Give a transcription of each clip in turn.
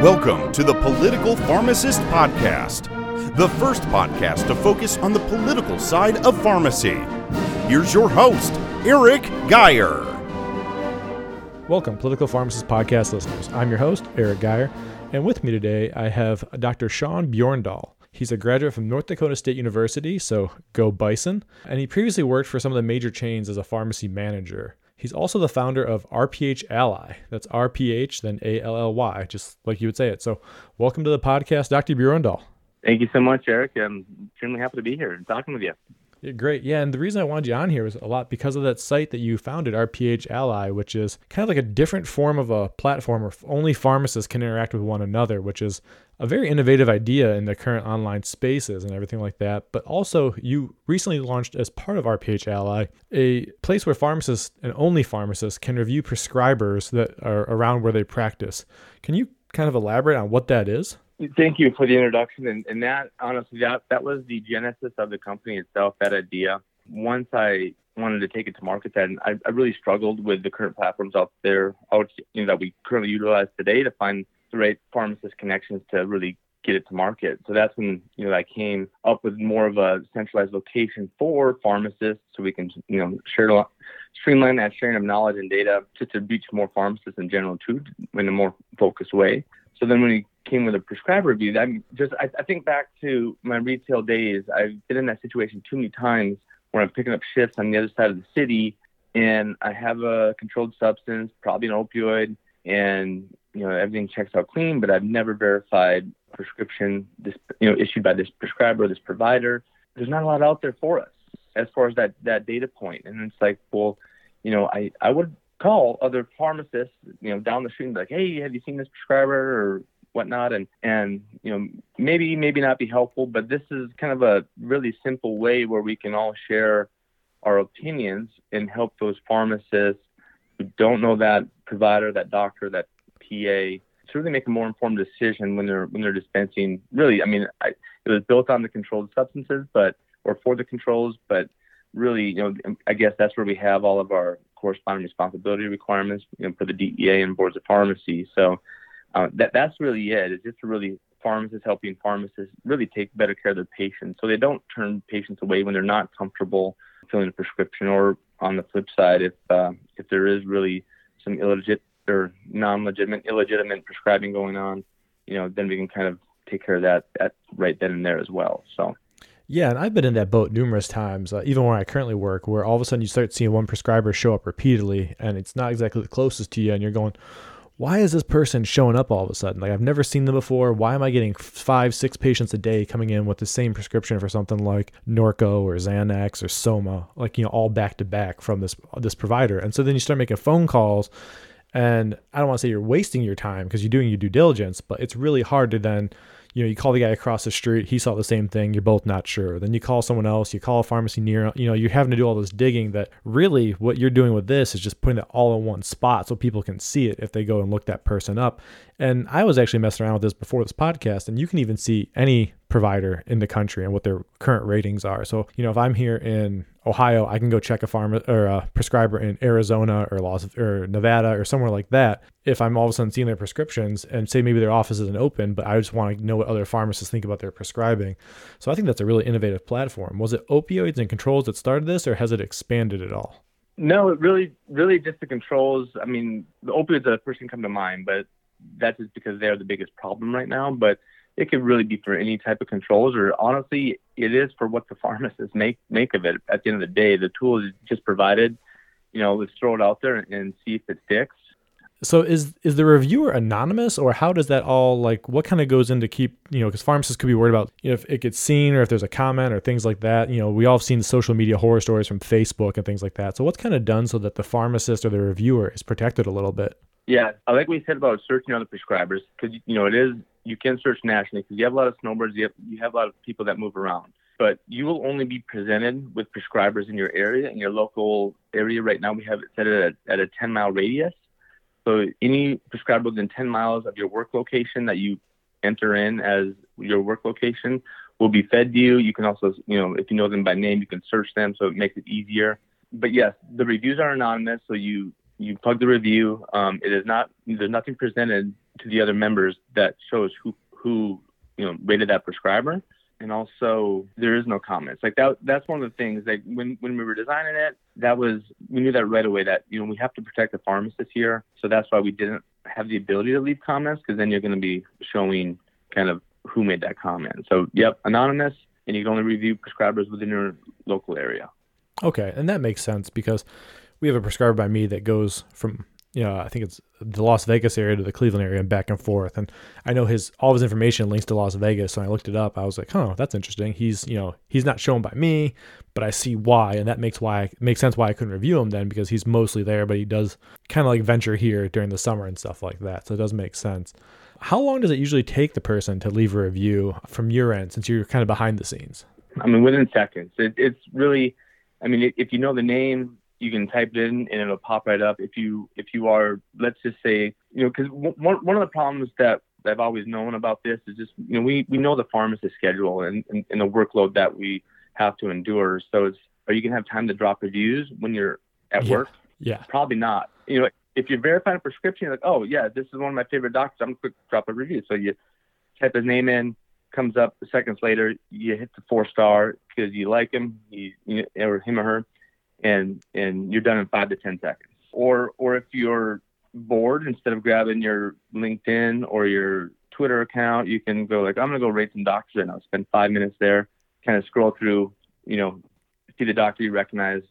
Welcome to the Political Pharmacist Podcast, the first podcast to focus on the political side of pharmacy. Here's your host, Eric Geyer. Welcome, Political Pharmacist Podcast listeners. I'm your host, Eric Geyer, and with me today I have Dr. Sean Bjorndal. He's a graduate from North Dakota State University, so go Bison, and he previously worked for some of the major chains as a pharmacy manager. He's also the founder of RPH Ally. That's RPH, then A L L Y, just like you would say it. So, welcome to the podcast, Dr. Bjorndal. Thank you so much, Eric. I'm extremely happy to be here and talking with you. Yeah, great. Yeah, and the reason I wanted you on here was a lot because of that site that you founded, RPH Ally, which is kind of like a different form of a platform where only pharmacists can interact with one another, which is a very innovative idea in the current online spaces and everything like that. But also, you recently launched as part of RPH Ally a place where pharmacists and only pharmacists can review prescribers that are around where they practice. Can you kind of elaborate on what that is? Thank you for the introduction. And, and that, honestly, that, that was the genesis of the company itself, that idea. Once I wanted to take it to market, then I, I really struggled with the current platforms out there out, you know, that we currently utilize today to find the right pharmacist connections to really get it to market. So that's when you know I came up with more of a centralized location for pharmacists, so we can you know share streamline that sharing of knowledge and data just to reach more pharmacists in general too in a more focused way. So then when we came with a prescriber review, that just I, I think back to my retail days. I've been in that situation too many times where I'm picking up shifts on the other side of the city, and I have a controlled substance, probably an opioid, and you know everything checks out clean, but I've never verified prescription this you know issued by this prescriber or this provider. There's not a lot out there for us as far as that that data point, and it's like, well, you know, I I would call other pharmacists, you know, down the street and be like, hey, have you seen this prescriber or whatnot? And and you know, maybe maybe not be helpful, but this is kind of a really simple way where we can all share our opinions and help those pharmacists who don't know that provider, that doctor, that PA to really make a more informed decision when they're when they're dispensing. Really, I mean, I, it was built on the controlled substances, but or for the controls, but really, you know, I guess that's where we have all of our corresponding responsibility requirements you know, for the DEA and boards of pharmacy. So uh, that that's really it. It's just really pharmacists helping pharmacists really take better care of their patients, so they don't turn patients away when they're not comfortable filling a prescription. Or on the flip side, if uh, if there is really some illegit or non-legitimate, illegitimate prescribing going on, you know, then we can kind of take care of that at right then and there as well. So. Yeah, and I've been in that boat numerous times, uh, even where I currently work, where all of a sudden you start seeing one prescriber show up repeatedly, and it's not exactly the closest to you, and you're going, why is this person showing up all of a sudden? Like I've never seen them before. Why am I getting five, six patients a day coming in with the same prescription for something like Norco or Xanax or Soma, like you know, all back to back from this this provider? And so then you start making phone calls and I don't want to say you're wasting your time because you're doing your due diligence, but it's really hard to then, you know, you call the guy across the street, he saw the same thing, you're both not sure. Then you call someone else, you call a pharmacy near, you know, you're having to do all this digging that really what you're doing with this is just putting it all in one spot so people can see it if they go and look that person up. And I was actually messing around with this before this podcast, and you can even see any provider in the country and what their current ratings are. So, you know, if I'm here in Ohio, I can go check a pharma or a prescriber in Arizona or Las or Nevada or somewhere like that. If I'm all of a sudden seeing their prescriptions and say maybe their office isn't open, but I just want to know what other pharmacists think about their prescribing. So I think that's a really innovative platform. Was it opioids and controls that started this, or has it expanded at all? No, it really, really just the controls. I mean, the opioids are the first thing come to mind, but that's just because they're the biggest problem right now. But it could really be for any type of controls, or honestly, it is for what the pharmacists make make of it. At the end of the day, the tool is just provided. You know, let's throw it out there and see if it sticks. So is is the reviewer anonymous, or how does that all like? What kind of goes into keep you know? Because pharmacists could be worried about you know if it gets seen or if there's a comment or things like that. You know, we all have seen social media horror stories from Facebook and things like that. So what's kind of done so that the pharmacist or the reviewer is protected a little bit? Yeah, I like we said about searching other prescribers because you know it is you can search nationally because you have a lot of snowbirds, you have, you have a lot of people that move around. But you will only be presented with prescribers in your area, in your local area. Right now, we have it set at a, at a 10 mile radius. So any prescriber within 10 miles of your work location that you enter in as your work location will be fed to you. You can also, you know, if you know them by name, you can search them, so it makes it easier. But yes, the reviews are anonymous, so you you plug the review. Um, it is not there's nothing presented to the other members that shows who who you know rated that prescriber. And also there is no comments. Like that that's one of the things like when when we were designing it that was we knew that right away that you know we have to protect the pharmacist here. So that's why we didn't have the ability to leave comments because then you're going to be showing kind of who made that comment. So yep anonymous and you can only review prescribers within your local area. Okay and that makes sense because we have a prescriber by me that goes from you know, I think it's the Las Vegas area to the Cleveland area and back and forth. And I know his all of his information links to Las Vegas. So I looked it up. I was like, oh, that's interesting. He's you know he's not shown by me, but I see why, and that makes why makes sense why I couldn't review him then because he's mostly there, but he does kind of like venture here during the summer and stuff like that. So it does make sense. How long does it usually take the person to leave a review from your end since you're kind of behind the scenes? I mean, within seconds. It, it's really, I mean, if you know the name, you can type it in and it'll pop right up. If you if you are, let's just say, you know, because one one of the problems that I've always known about this is just, you know, we we know the pharmacist schedule and, and, and the workload that we have to endure. So it's, are you gonna have time to drop reviews when you're at yeah. work? Yeah, probably not. You know, if you're verifying a prescription, you're like, oh yeah, this is one of my favorite doctors. I'm gonna quick drop a review. So you type his name in, comes up seconds later, you hit the four star because you like him, you, you or him or her and and you're done in five to ten seconds. Or or if you're bored, instead of grabbing your LinkedIn or your Twitter account, you can go like, I'm gonna go rate some doctors right now. Spend five minutes there, kind of scroll through, you know, see the doctor you recognize,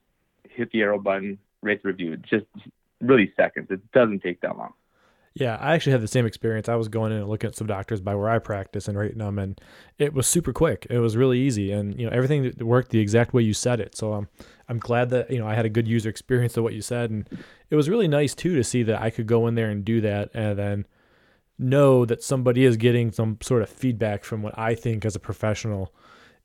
hit the arrow button, rate the review. Just really seconds. It doesn't take that long. Yeah, I actually had the same experience. I was going in and looking at some doctors by where I practice and rating them, and it was super quick. It was really easy, and you know everything worked the exact way you said it. So um, I'm glad that you know I had a good user experience of what you said, and it was really nice too to see that I could go in there and do that, and then know that somebody is getting some sort of feedback from what I think as a professional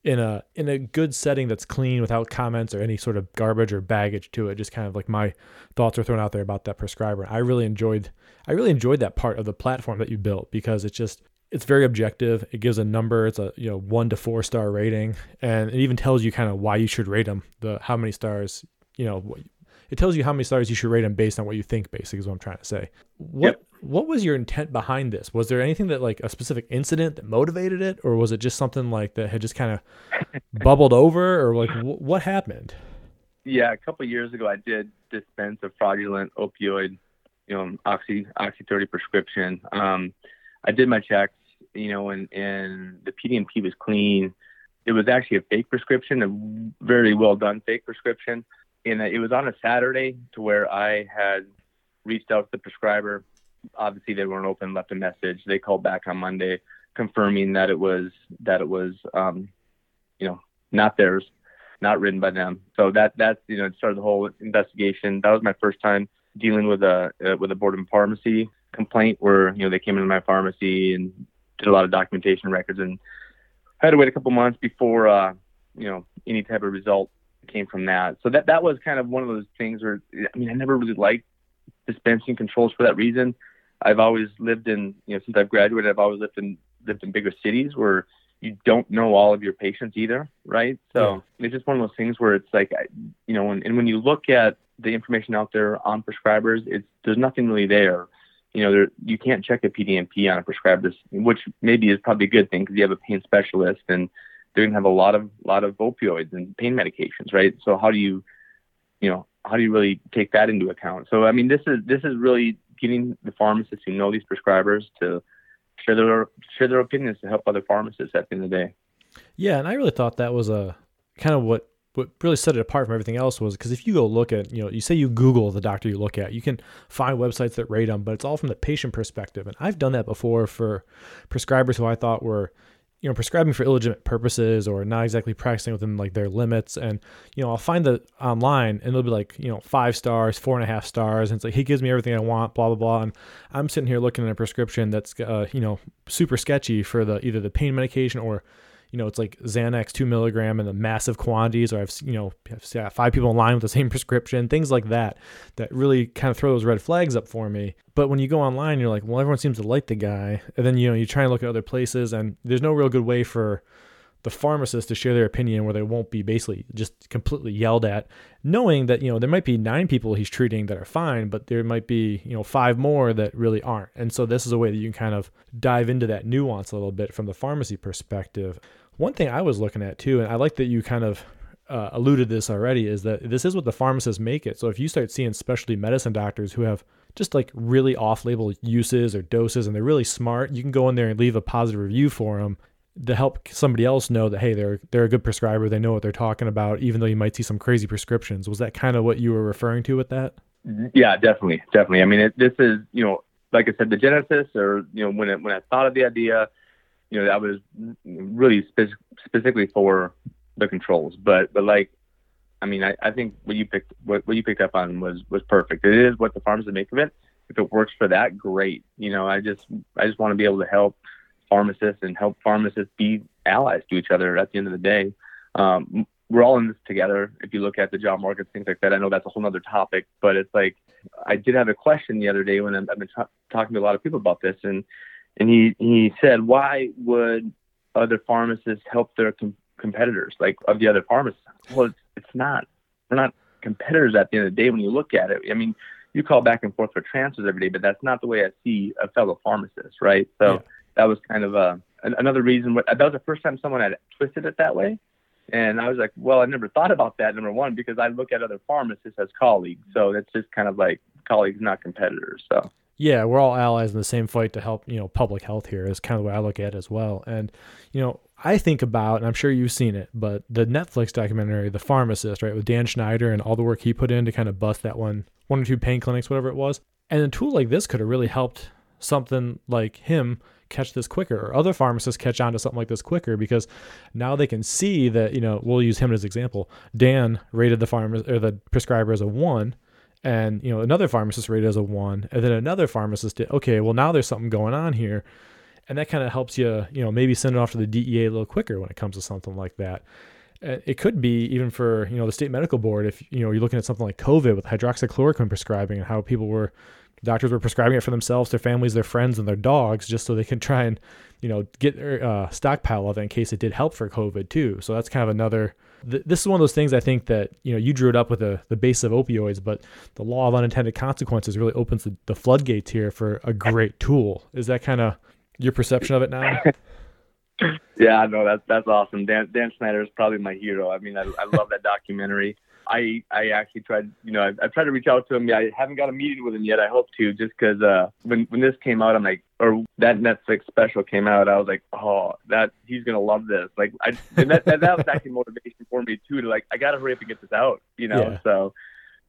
in a in a good setting that's clean without comments or any sort of garbage or baggage to it. Just kind of like my thoughts are thrown out there about that prescriber. I really enjoyed I really enjoyed that part of the platform that you built because it's just it's very objective. It gives a number. It's a you know one to four star rating, and it even tells you kind of why you should rate them. The how many stars you know. It tells you how many stars you should rate them based on what you think. Basically, is what I'm trying to say. What yep what was your intent behind this? Was there anything that like a specific incident that motivated it, or was it just something like that had just kind of bubbled over, or like w- what happened? Yeah, a couple years ago, I did dispense a fraudulent opioid, you know, oxy oxy thirty prescription. Um, I did my checks, you know, and and the PDMP was clean. It was actually a fake prescription, a very well done fake prescription, and it was on a Saturday to where I had reached out to the prescriber obviously they weren't open, left a message. They called back on Monday confirming that it was that it was um, you know not theirs, not written by them. So that that's you know started the whole investigation. That was my first time dealing with a uh, with a board of pharmacy complaint where you know they came into my pharmacy and did a lot of documentation records and I had to wait a couple months before uh, you know any type of result came from that. So that that was kind of one of those things where I mean I never really liked dispensing controls for that reason. I've always lived in, you know, since I've graduated, I've always lived in lived in bigger cities where you don't know all of your patients either, right? So yeah. it's just one of those things where it's like, you know, and, and when you look at the information out there on prescribers, it's there's nothing really there. You know, there, you can't check a PDMP on a prescriber, which maybe is probably a good thing because you have a pain specialist and they're gonna have a lot of lot of opioids and pain medications, right? So how do you, you know, how do you really take that into account? So I mean, this is this is really getting the pharmacists who know these prescribers to share their share their opinions to help other pharmacists at the end of the day. Yeah, and I really thought that was a kind of what what really set it apart from everything else was because if you go look at you know you say you Google the doctor you look at, you can find websites that rate them, but it's all from the patient perspective. And I've done that before for prescribers who I thought were you know prescribing for illegitimate purposes or not exactly practicing within like their limits. And you know i'll find the online and it'll be like you know five stars four and a half stars. And it's like he gives me everything i want blah blah blah. And i'm sitting here looking at a prescription that's uh, you know super sketchy for the either the pain medication or you know, it's like Xanax two milligram in the massive quantities, or I've you know I've five people in line with the same prescription, things like that, that really kind of throw those red flags up for me. But when you go online, you're like, well, everyone seems to like the guy, and then you know you try and look at other places, and there's no real good way for the pharmacist to share their opinion where they won't be basically just completely yelled at, knowing that, you know, there might be nine people he's treating that are fine, but there might be, you know, five more that really aren't. And so this is a way that you can kind of dive into that nuance a little bit from the pharmacy perspective. One thing I was looking at too, and I like that you kind of uh, alluded this already, is that this is what the pharmacists make it. So if you start seeing specialty medicine doctors who have just like really off-label uses or doses and they're really smart, you can go in there and leave a positive review for them to help somebody else know that hey they're they're a good prescriber they know what they're talking about even though you might see some crazy prescriptions. Was that kind of what you were referring to with that? Yeah definitely definitely. I mean it, this is you know like i said the genesis or you know when it, when i thought of the idea you know that was really spe- specifically for the controls but but like i mean i, I think what you picked what, what you picked up on was was perfect it is what the pharmacists make of it if it works for that great you know i just i just want to be able to help pharmacists and help pharmacists be allies to each other at the end of the day. Um, we're all in this together. If you look at the job market, things like that, I know that's a whole other topic, but it's like I did have a question the other day when I've been t- talking to a lot of people about this, and and he he said, why would other pharmacists help their com- competitors, like of the other pharmacists? Well, it's, it's not. We're not competitors at the end of the day when you look at it. I mean, you call back and forth for transfers every day, but that's not the way I see a fellow pharmacist, right? So. Yeah that was kind of uh, a another reason. That was the first time someone had twisted it that way, and I was like, well, I never thought about that. Number one, because I look at other pharmacists as colleagues, so that's just kind of like colleagues, not competitors. So. Yeah, we're all allies in the same fight to help, you know, public health here is kind of the way I look at it as well. And, you know, I think about, and I'm sure you've seen it, but the Netflix documentary, The Pharmacist, right, with Dan Schneider and all the work he put in to kind of bust that one, one or two pain clinics, whatever it was. And a tool like this could have really helped something like him catch this quicker or other pharmacists catch on to something like this quicker because now they can see that you know we'll use him as an example dan rated the pharmacist or the prescriber as a one and you know another pharmacist rated as a one and then another pharmacist did okay well now there's something going on here. And that kind of helps you you know maybe send it off to the dea a little quicker when it comes to something like that. It could be even for you know the state medical board if you know you're looking at something like covid with hydroxychloroquine prescribing and how people were doctors were prescribing it for themselves, their families, their friends, and their dogs, just so they can try and you know get a uh, stockpile of it in case it did help for COVID too. So that's kind of another. Th- this is one of those things I think that you know you drew it up with the the base of opioids, but the law of unintended consequences really opens the, the floodgates here for a great tool. Is that kind of your perception of it now? yeah, no, that's that's awesome. Dan Dan Schneider is probably my hero. I mean, I, I love that documentary. I I actually tried, you know, I've, I've, tried to reach out to him. Yeah, I haven't got a meeting with him yet. I hope to, just because uh, when when this came out, I'm like, or that Netflix special came out, I was like, oh, that he's gonna love this. Like, I and that, that, that was actually motivation for me too to like, I gotta hurry up and get this out, you know. Yeah. So,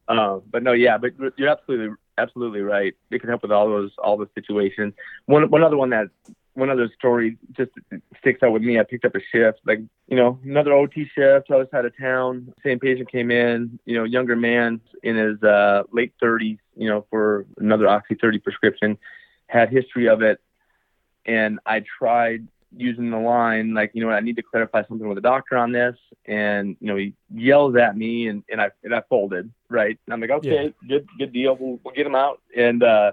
um, but no, yeah, but you're absolutely absolutely right. It can help with all those all those situations. One one other one that one other story just sticks out with me. I picked up a shift, like, you know, another OT shift, other side of town. Same patient came in, you know, younger man in his uh, late 30s, you know, for another Oxy 30 prescription, had history of it. And I tried using the line, like, you know, I need to clarify something with the doctor on this. And, you know, he yells at me and, and I, and I folded, right? And I'm like, okay, yeah. good, good deal. We'll, we'll get him out. And, uh,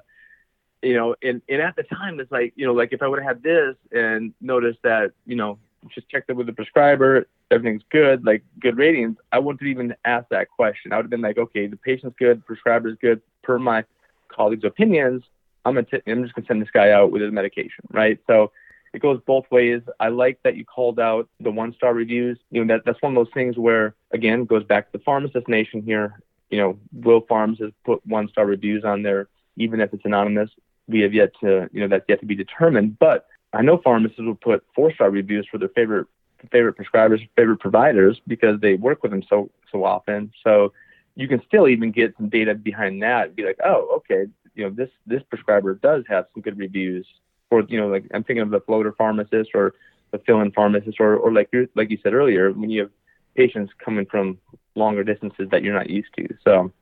you know, and, and at the time it's like, you know, like if I would have had this and noticed that, you know, just checked it with the prescriber, everything's good, like good ratings, I wouldn't have even asked that question. I would have been like, okay, the patient's good, prescriber's good, per my colleagues' opinions. I'm gonna t- I'm just gonna send this guy out with his medication, right? So it goes both ways. I like that you called out the one star reviews. You know that that's one of those things where again goes back to the pharmacist nation here. You know, Will Farms has put one star reviews on there, even if it's anonymous we have yet to, you know, that's yet to be determined. But I know pharmacists will put four star reviews for their favorite favorite prescribers, favorite providers because they work with them so so often. So you can still even get some data behind that and be like, oh, okay, you know, this this prescriber does have some good reviews. Or you know, like I'm thinking of the floater pharmacist or the fill-in pharmacist, or or like you like you said earlier, when you have patients coming from longer distances that you're not used to. So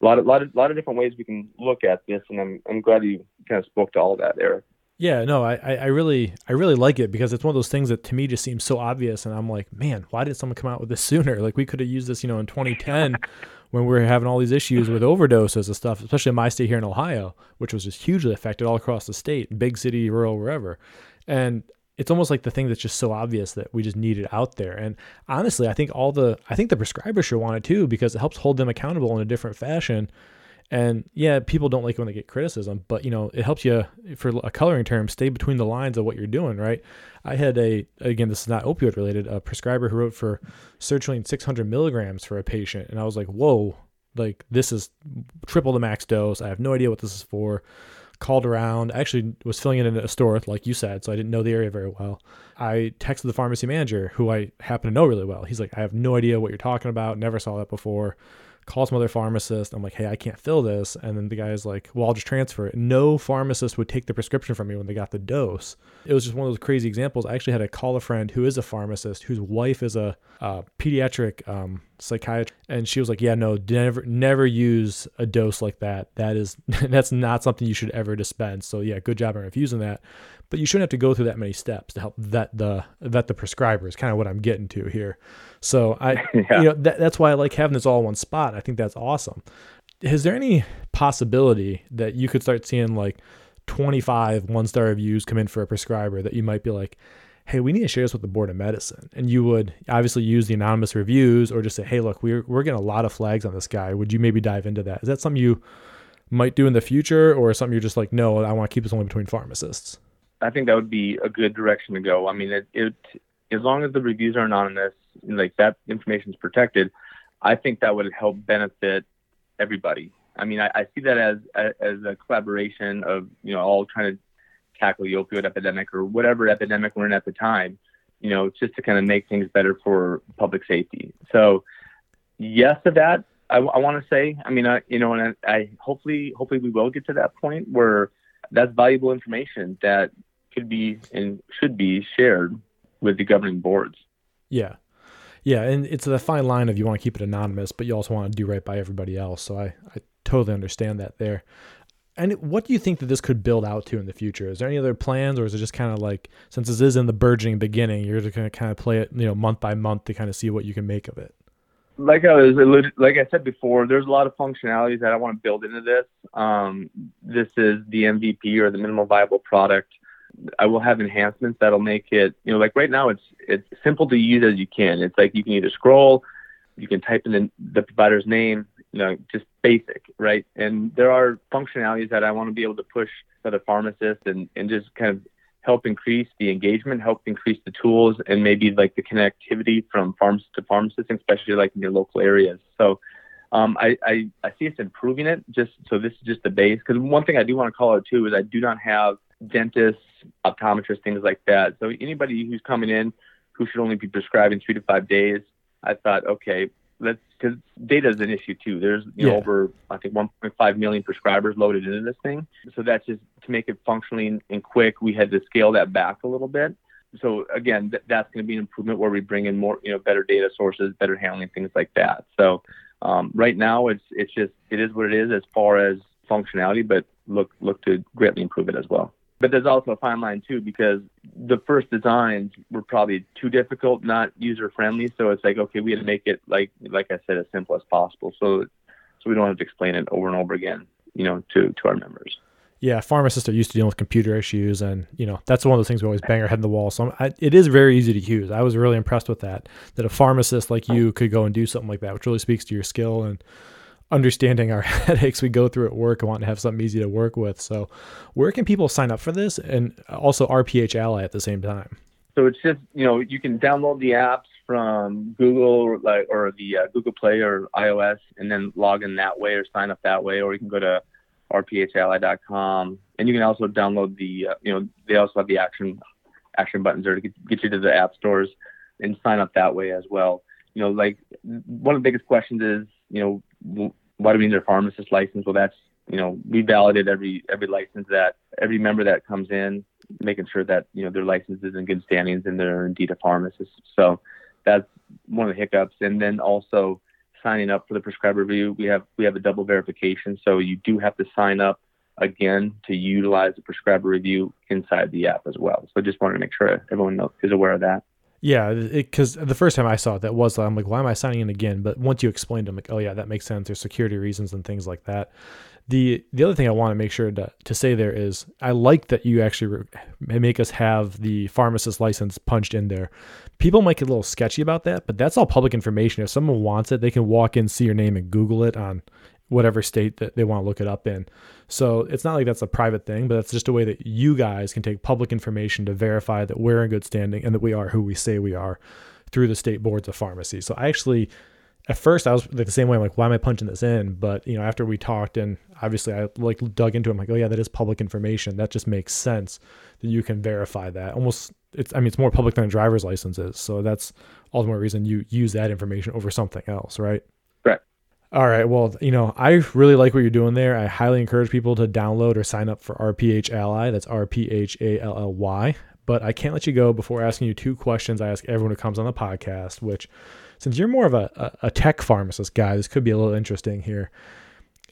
a lot of lot of lot of different ways we can look at this, and I'm I'm glad you kind of spoke to all that, Eric. Yeah, no, I, I really I really like it because it's one of those things that to me just seems so obvious, and I'm like, man, why did someone come out with this sooner? Like we could have used this, you know, in 2010 when we were having all these issues with overdoses and stuff, especially in my state here in Ohio, which was just hugely affected all across the state, big city, rural, wherever. And it's almost like the thing that's just so obvious that we just need it out there. And honestly, I think all the I think the prescribers should want it too because it helps hold them accountable in a different fashion. And yeah, people don't like it when they get criticism, but you know, it helps you for a coloring term stay between the lines of what you're doing, right? I had a again, this is not opioid related, a prescriber who wrote for sertraline 600 milligrams for a patient, and I was like, whoa, like this is triple the max dose. I have no idea what this is for called around. I actually was filling in a store, like you said, so I didn't know the area very well. I texted the pharmacy manager, who I happen to know really well. He's like, I have no idea what you're talking about. Never saw that before. Call some other pharmacist. I'm like, hey, I can't fill this. And then the guy is like, well, I'll just transfer it. No pharmacist would take the prescription from me when they got the dose. It was just one of those crazy examples. I actually had to call a friend who is a pharmacist, whose wife is a, a pediatric um, psychiatrist, and she was like, yeah, no, never, never use a dose like that. That is, that's not something you should ever dispense. So yeah, good job on refusing that. But you shouldn't have to go through that many steps to help vet the vet the prescriber. Is kind of what I'm getting to here. So I, yeah. you know, that, that's why I like having this all in one spot. I think that's awesome. Is there any possibility that you could start seeing like 25 one star reviews come in for a prescriber that you might be like, hey, we need to share this with the board of medicine. And you would obviously use the anonymous reviews or just say, hey, look, we're, we're getting a lot of flags on this guy. Would you maybe dive into that? Is that something you might do in the future or something you're just like, no, I want to keep this only between pharmacists? I think that would be a good direction to go. I mean, it, it as long as the reviews are anonymous, like that information is protected, I think that would help benefit everybody. I mean, I, I see that as as a collaboration of you know all trying to tackle the opioid epidemic or whatever epidemic we're in at the time. You know, just to kind of make things better for public safety. So, yes to that. I, I want to say. I mean, I, you know, and I, I hopefully hopefully we will get to that point where that's valuable information that could be and should be shared with the governing boards. Yeah. Yeah, and it's a fine line of you want to keep it anonymous, but you also want to do right by everybody else. So I, I totally understand that there. And what do you think that this could build out to in the future? Is there any other plans, or is it just kind of like since this is in the burgeoning beginning, you're just going to kind of play it, you know, month by month to kind of see what you can make of it? Like I was, like I said before, there's a lot of functionalities that I want to build into this. Um, this is the MVP or the minimal viable product I will have enhancements that'll make it, you know, like right now it's it's simple to use as you can. It's like you can either scroll, you can type in the, the provider's name, you know, just basic, right? And there are functionalities that I want to be able to push for the pharmacist and, and just kind of help increase the engagement, help increase the tools, and maybe like the connectivity from pharmacist to pharmacist, especially like in your local areas. So um, I, I, I see us improving it just so this is just the base. Because one thing I do want to call out too is I do not have dentists, optometrists, things like that. So anybody who's coming in who should only be prescribing three to five days, I thought, okay, let's because data is an issue too. There's you know over I think 1.5 million prescribers loaded into this thing. So that's just to make it functionally and quick. We had to scale that back a little bit. So again, th- that's going to be an improvement where we bring in more you know better data sources, better handling things like that. So um, right now it's it's just it is what it is as far as functionality, but look look to greatly improve it as well. But there's also a fine line too because the first designs were probably too difficult, not user friendly. So it's like okay, we had to make it like like I said as simple as possible, so so we don't have to explain it over and over again, you know, to to our members. Yeah, pharmacists are used to dealing with computer issues, and you know that's one of those things we always bang our head in the wall. So I, it is very easy to use. I was really impressed with that. That a pharmacist like you could go and do something like that, which really speaks to your skill and understanding our headaches we go through at work and want to have something easy to work with. So, where can people sign up for this and also RPH Ally at the same time? So it's just you know you can download the apps from Google like or the uh, Google Play or iOS and then log in that way or sign up that way, or you can go to rphally.com and you can also download the uh, you know they also have the action action buttons there to get, get you to the app stores and sign up that way as well. You know, like one of the biggest questions is you know why do we need a pharmacist license? Well, that's you know we validate every every license that every member that comes in, making sure that you know their license is in good standings and they're indeed a pharmacist. So that's one of the hiccups. And then also signing up for the prescriber review, we have we have a double verification. So you do have to sign up again to utilize the prescriber review inside the app as well. So just wanted to make sure everyone is aware of that. Yeah, because the first time I saw it, that was I'm like, why am I signing in again? But once you explained, I'm like, oh yeah, that makes sense. There's security reasons and things like that. The the other thing I want to make sure to, to say there is I like that you actually re- make us have the pharmacist license punched in there. People might get a little sketchy about that, but that's all public information. If someone wants it, they can walk in, see your name, and Google it on whatever state that they want to look it up in. So it's not like that's a private thing, but that's just a way that you guys can take public information to verify that we're in good standing and that we are who we say we are through the state boards of pharmacy. So I actually at first I was like the same way. I'm like, why am I punching this in? But you know, after we talked and obviously I like dug into it, I'm like, oh yeah, that is public information. That just makes sense that you can verify that. Almost, it's I mean, it's more public than a driver's license is. So that's more reason you use that information over something else, right? All right. Well, you know, I really like what you're doing there. I highly encourage people to download or sign up for RPH Ally. That's R P H A L L Y. But I can't let you go before asking you two questions I ask everyone who comes on the podcast, which since you're more of a, a tech pharmacist guy, this could be a little interesting here.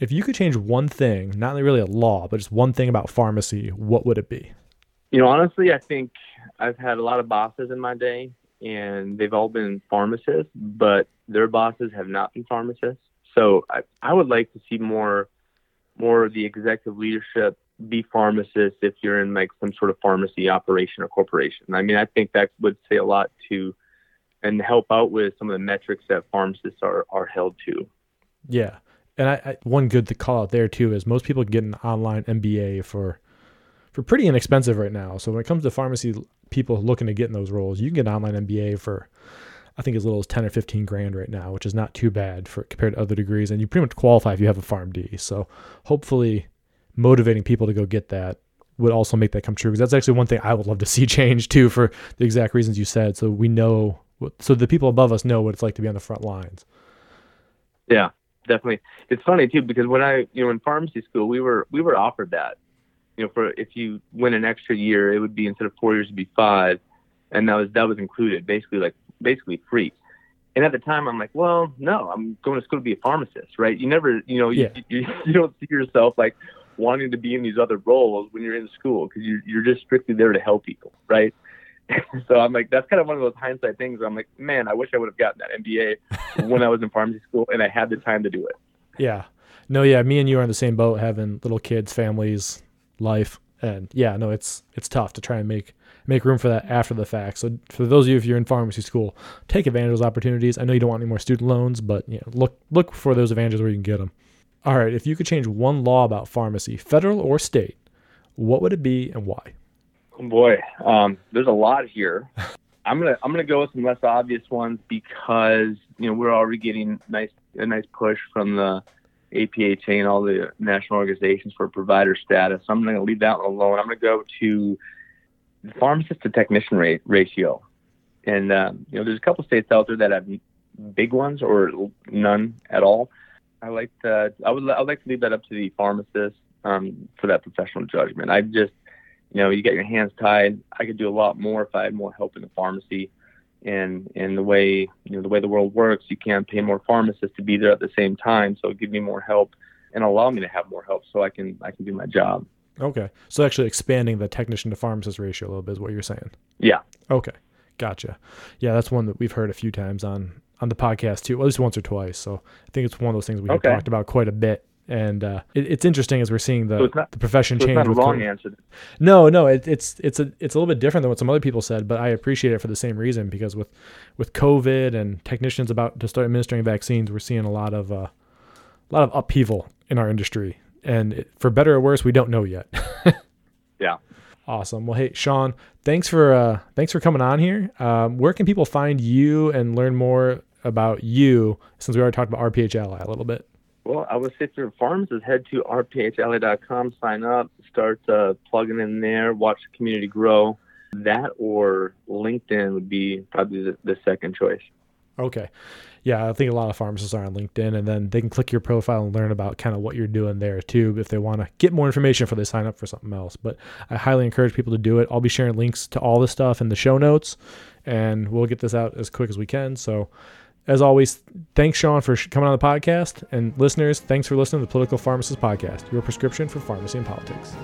If you could change one thing, not really a law, but just one thing about pharmacy, what would it be? You know, honestly, I think I've had a lot of bosses in my day, and they've all been pharmacists, but their bosses have not been pharmacists. So I, I would like to see more, more of the executive leadership be pharmacists if you're in like some sort of pharmacy operation or corporation. I mean, I think that would say a lot to and help out with some of the metrics that pharmacists are, are held to. Yeah. And I, I, one good to call out there too is most people get an online MBA for for pretty inexpensive right now. So when it comes to pharmacy people looking to get in those roles, you can get an online MBA for I think as little as 10 or 15 grand right now, which is not too bad for compared to other degrees and you pretty much qualify if you have a PharmD. So hopefully motivating people to go get that would also make that come true because that's actually one thing I would love to see change too for the exact reasons you said. So we know so the people above us know what it's like to be on the front lines. Yeah, definitely. It's funny too because when I, you know, in pharmacy school, we were we were offered that. You know, for if you went an extra year, it would be instead of four years, it'd be five, and that was that was included, basically like basically free. And at the time, I'm like, well, no, I'm going to school to be a pharmacist, right? You never, you know, yeah. you, you, you don't see yourself like wanting to be in these other roles when you're in school because you're, you're just strictly there to help people, right? so I'm like, that's kind of one of those hindsight things. I'm like, man, I wish I would have gotten that MBA when I was in pharmacy school and I had the time to do it. Yeah. No, yeah, me and you are in the same boat, having little kids, families, life, and yeah, no, it's it's tough to try and make make room for that after the fact. So for those of you if you're in pharmacy school, take advantage of those opportunities. I know you don't want any more student loans, but you know, look look for those advantages where you can get them. All right, if you could change one law about pharmacy, federal or state, what would it be and why? Boy, um, there's a lot here. I'm gonna I'm gonna go with some less obvious ones because you know we're already getting nice a nice push from the APHA and all the national organizations for provider status. So I'm gonna leave that one alone. I'm gonna go to pharmacist to technician rate ratio, and um, you know there's a couple states out there that have big ones or none at all. I like to I would I would like to leave that up to the pharmacist um, for that professional judgment. I just you know, you get your hands tied. I could do a lot more if I had more help in the pharmacy. And and the way you know the way the world works, you can't pay more pharmacists to be there at the same time. So give me more help and allow me to have more help so I can I can do my job. Okay. So actually expanding the technician to pharmacist ratio a little bit is what you're saying. Yeah. Okay. Gotcha. Yeah, that's one that we've heard a few times on on the podcast too, at least once or twice. So I think it's one of those things we okay. talked about quite a bit and uh, it, it's interesting as we're seeing the, so not, the profession so change. It's not a long answer. No, no, it, it's it's a it's a little bit different than what some other people said, but I appreciate it for the same reason because with with COVID and technicians about to start administering vaccines, we're seeing a lot of uh, a lot of upheaval in our industry, and for better or worse, we don't know yet. yeah. Awesome. Well, hey, Sean, thanks for uh, thanks for coming on here. Um, where can people find you and learn more about you? Since we already talked about RPH Ally a little bit. Well, I would say for farms is head to rphally.com, sign up, start uh, plugging in there, watch the community grow. That or LinkedIn would be probably the, the second choice. Okay. Yeah, I think a lot of pharmacists are on LinkedIn, and then they can click your profile and learn about kind of what you're doing there too if they want to get more information before they sign up for something else. But I highly encourage people to do it. I'll be sharing links to all this stuff in the show notes, and we'll get this out as quick as we can. So as always, thanks, Sean, for coming on the podcast. And listeners, thanks for listening to the Political Pharmacist Podcast, your prescription for pharmacy and politics.